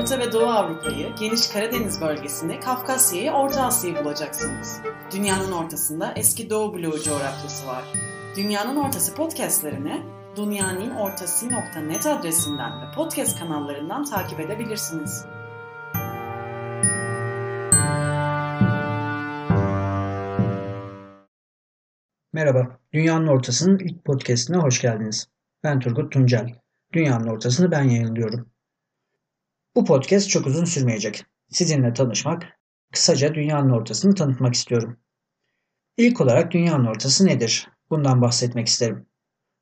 Orta ve Doğu Avrupa'yı, geniş Karadeniz bölgesini, Kafkasya'yı, Orta Asya'yı bulacaksınız. Dünyanın ortasında eski Doğu bloğu coğrafyası var. Dünyanın Ortası podcastlerini dünyaninnortası.net adresinden ve podcast kanallarından takip edebilirsiniz. Merhaba, Dünyanın Ortası'nın ilk podcastine hoş geldiniz. Ben Turgut Tuncel. Dünyanın Ortası'nı ben yayınlıyorum. Bu podcast çok uzun sürmeyecek. Sizinle tanışmak, kısaca dünyanın ortasını tanıtmak istiyorum. İlk olarak dünyanın ortası nedir? Bundan bahsetmek isterim.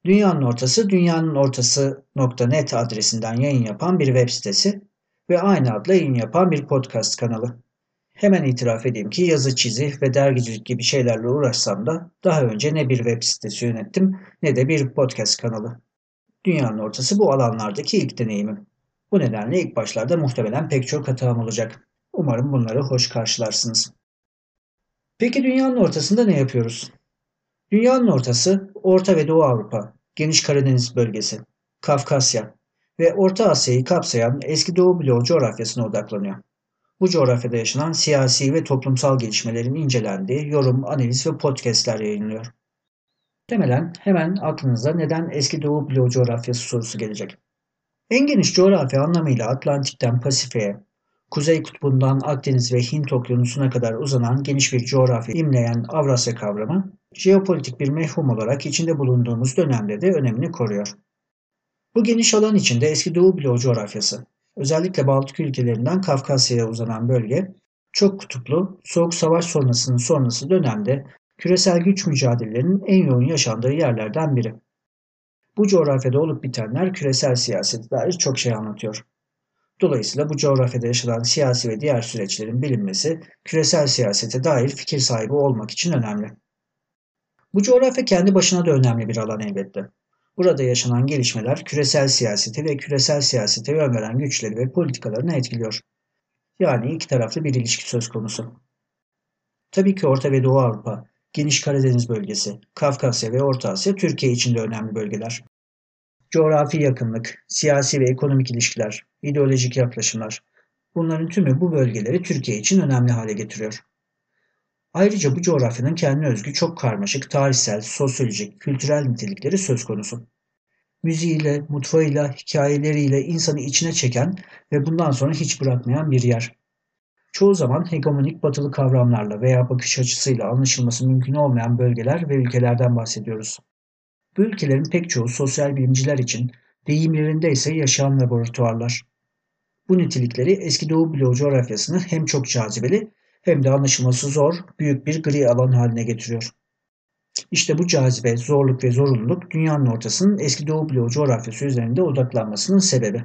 Dünyanın ortası dünyanın ortası.net adresinden yayın yapan bir web sitesi ve aynı adla yayın yapan bir podcast kanalı. Hemen itiraf edeyim ki yazı çizi ve dergicilik gibi şeylerle uğraşsam da daha önce ne bir web sitesi yönettim ne de bir podcast kanalı. Dünyanın ortası bu alanlardaki ilk deneyimim. Bu nedenle ilk başlarda muhtemelen pek çok hatam olacak. Umarım bunları hoş karşılarsınız. Peki dünyanın ortasında ne yapıyoruz? Dünyanın ortası Orta ve Doğu Avrupa, Geniş Karadeniz bölgesi, Kafkasya ve Orta Asya'yı kapsayan eski Doğu bloğu coğrafyasına odaklanıyor. Bu coğrafyada yaşanan siyasi ve toplumsal gelişmelerin incelendiği yorum, analiz ve podcastler yayınlıyor. Temelen hemen aklınıza neden eski Doğu bloğu coğrafyası sorusu gelecek. En geniş coğrafya anlamıyla Atlantik'ten Pasifik'e, Kuzey Kutbu'ndan Akdeniz ve Hint Okyanusu'na kadar uzanan geniş bir coğrafya imleyen Avrasya kavramı, jeopolitik bir mefhum olarak içinde bulunduğumuz dönemde de önemini koruyor. Bu geniş alan içinde eski Doğu bloğu coğrafyası, özellikle Baltık ülkelerinden Kafkasya'ya uzanan bölge, çok kutuplu, soğuk savaş sonrasının sonrası dönemde küresel güç mücadelelerinin en yoğun yaşandığı yerlerden biri. Bu coğrafyada olup bitenler küresel siyasete dair çok şey anlatıyor. Dolayısıyla bu coğrafyada yaşanan siyasi ve diğer süreçlerin bilinmesi küresel siyasete dair fikir sahibi olmak için önemli. Bu coğrafya kendi başına da önemli bir alan elbette. Burada yaşanan gelişmeler küresel siyaseti ve küresel siyasete yön veren güçleri ve politikalarını etkiliyor. Yani iki taraflı bir ilişki söz konusu. Tabii ki Orta ve Doğu Avrupa, Geniş Karadeniz bölgesi, Kafkasya ve Orta Asya Türkiye için de önemli bölgeler. Coğrafi yakınlık, siyasi ve ekonomik ilişkiler, ideolojik yaklaşımlar, bunların tümü bu bölgeleri Türkiye için önemli hale getiriyor. Ayrıca bu coğrafyanın kendine özgü çok karmaşık tarihsel, sosyolojik, kültürel nitelikleri söz konusu. Müziğiyle, mutfağıyla, hikayeleriyle insanı içine çeken ve bundan sonra hiç bırakmayan bir yer. Çoğu zaman hegemonik batılı kavramlarla veya bakış açısıyla anlaşılması mümkün olmayan bölgeler ve ülkelerden bahsediyoruz. Bu ülkelerin pek çoğu sosyal bilimciler için, deyimlerinde ise yaşam laboratuvarlar. Bu nitelikleri eski Doğu bloğu coğrafyasını hem çok cazibeli hem de anlaşılması zor, büyük bir gri alan haline getiriyor. İşte bu cazibe, zorluk ve zorunluluk dünyanın ortasının eski Doğu bloğu coğrafyası üzerinde odaklanmasının sebebi.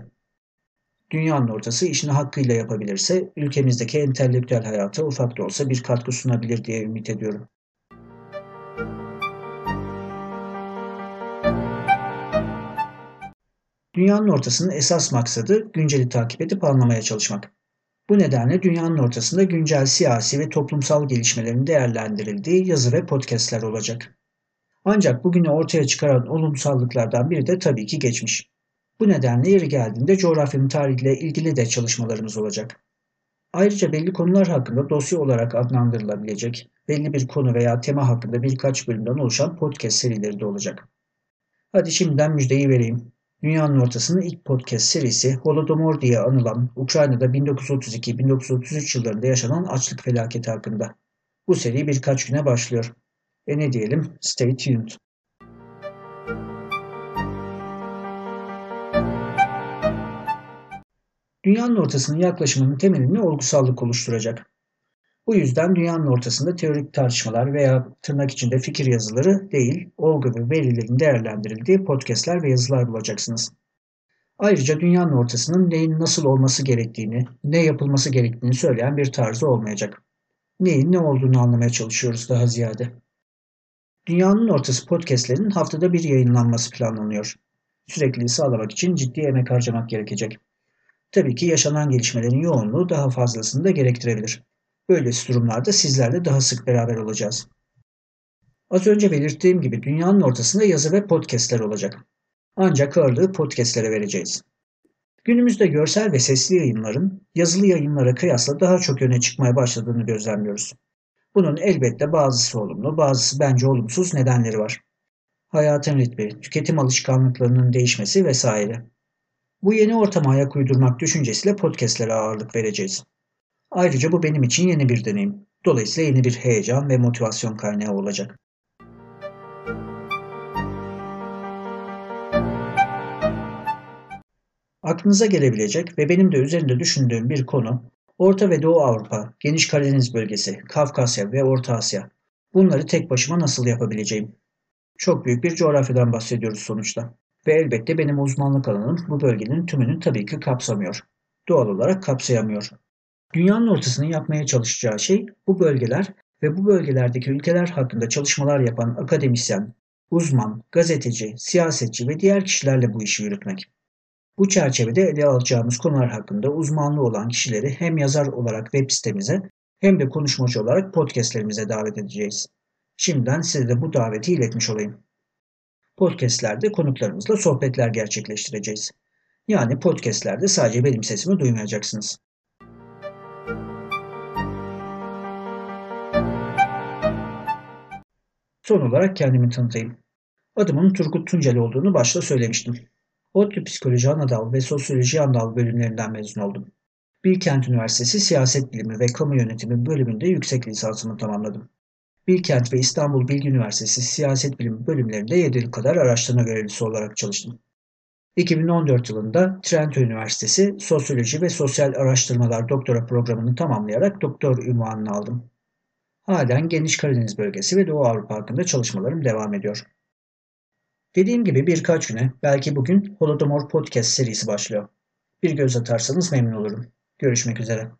Dünyanın ortası işini hakkıyla yapabilirse ülkemizdeki entelektüel hayata ufak da olsa bir katkı sunabilir diye ümit ediyorum. Dünyanın ortasının esas maksadı günceli takip edip anlamaya çalışmak. Bu nedenle dünyanın ortasında güncel siyasi ve toplumsal gelişmelerin değerlendirildiği yazı ve podcastler olacak. Ancak bugünü ortaya çıkaran olumsallıklardan biri de tabii ki geçmiş. Bu nedenle yeri geldiğinde coğrafyanın tarihiyle ilgili de çalışmalarımız olacak. Ayrıca belli konular hakkında dosya olarak adlandırılabilecek belli bir konu veya tema hakkında birkaç bölümden oluşan podcast serileri de olacak. Hadi şimdiden müjdeyi vereyim. Dünyanın ortasının ilk podcast serisi Holodomor diye anılan Ukrayna'da 1932-1933 yıllarında yaşanan açlık felaketi hakkında. Bu seri birkaç güne başlıyor. E ne diyelim? Stay tuned. Dünyanın ortasının yaklaşımının temelini olgusallık oluşturacak. Bu yüzden dünyanın ortasında teorik tartışmalar veya tırnak içinde fikir yazıları değil, olgu ve verilerin değerlendirildiği podcastler ve yazılar bulacaksınız. Ayrıca dünyanın ortasının neyin nasıl olması gerektiğini, ne yapılması gerektiğini söyleyen bir tarzı olmayacak. Neyin ne olduğunu anlamaya çalışıyoruz daha ziyade. Dünyanın Ortası podcastlerinin haftada bir yayınlanması planlanıyor. Sürekliliği sağlamak için ciddi emek harcamak gerekecek. Tabii ki yaşanan gelişmelerin yoğunluğu daha fazlasını da gerektirebilir. Böylesi durumlarda sizlerle daha sık beraber olacağız. Az önce belirttiğim gibi dünyanın ortasında yazı ve podcastler olacak. Ancak ağırlığı podcastlere vereceğiz. Günümüzde görsel ve sesli yayınların yazılı yayınlara kıyasla daha çok öne çıkmaya başladığını gözlemliyoruz. Bunun elbette bazısı olumlu, bazısı bence olumsuz nedenleri var. Hayatın ritmi, tüketim alışkanlıklarının değişmesi vesaire. Bu yeni ortama ayak uydurmak düşüncesiyle podcastlere ağırlık vereceğiz. Ayrıca bu benim için yeni bir deneyim. Dolayısıyla yeni bir heyecan ve motivasyon kaynağı olacak. Aklınıza gelebilecek ve benim de üzerinde düşündüğüm bir konu Orta ve Doğu Avrupa, Geniş Karadeniz bölgesi, Kafkasya ve Orta Asya. Bunları tek başıma nasıl yapabileceğim? Çok büyük bir coğrafyadan bahsediyoruz sonuçta. Ve elbette benim uzmanlık alanım bu bölgenin tümünü tabii ki kapsamıyor. Doğal olarak kapsayamıyor. Dünyanın ortasını yapmaya çalışacağı şey bu bölgeler ve bu bölgelerdeki ülkeler hakkında çalışmalar yapan akademisyen, uzman, gazeteci, siyasetçi ve diğer kişilerle bu işi yürütmek. Bu çerçevede ele alacağımız konular hakkında uzmanlığı olan kişileri hem yazar olarak web sitemize hem de konuşmacı olarak podcastlerimize davet edeceğiz. Şimdiden size de bu daveti iletmiş olayım. Podcastlerde konuklarımızla sohbetler gerçekleştireceğiz. Yani podcastlerde sadece benim sesimi duymayacaksınız. Son olarak kendimi tanıtayım. Adımın Turgut Tuncel olduğunu başta söylemiştim. ODTÜ Psikoloji Anadal ve Sosyoloji Anadal bölümlerinden mezun oldum. Bilkent Üniversitesi Siyaset Bilimi ve Kamu Yönetimi bölümünde yüksek lisansımı tamamladım. Bilkent ve İstanbul Bilgi Üniversitesi Siyaset Bilimi bölümlerinde 7 yıl kadar araştırma görevlisi olarak çalıştım. 2014 yılında Trento Üniversitesi Sosyoloji ve Sosyal Araştırmalar Doktora programını tamamlayarak doktor ünvanını aldım. Halen Geniş Karadeniz bölgesi ve Doğu Avrupa hakkında çalışmalarım devam ediyor. Dediğim gibi birkaç güne, belki bugün Holodomor Podcast serisi başlıyor. Bir göz atarsanız memnun olurum. Görüşmek üzere.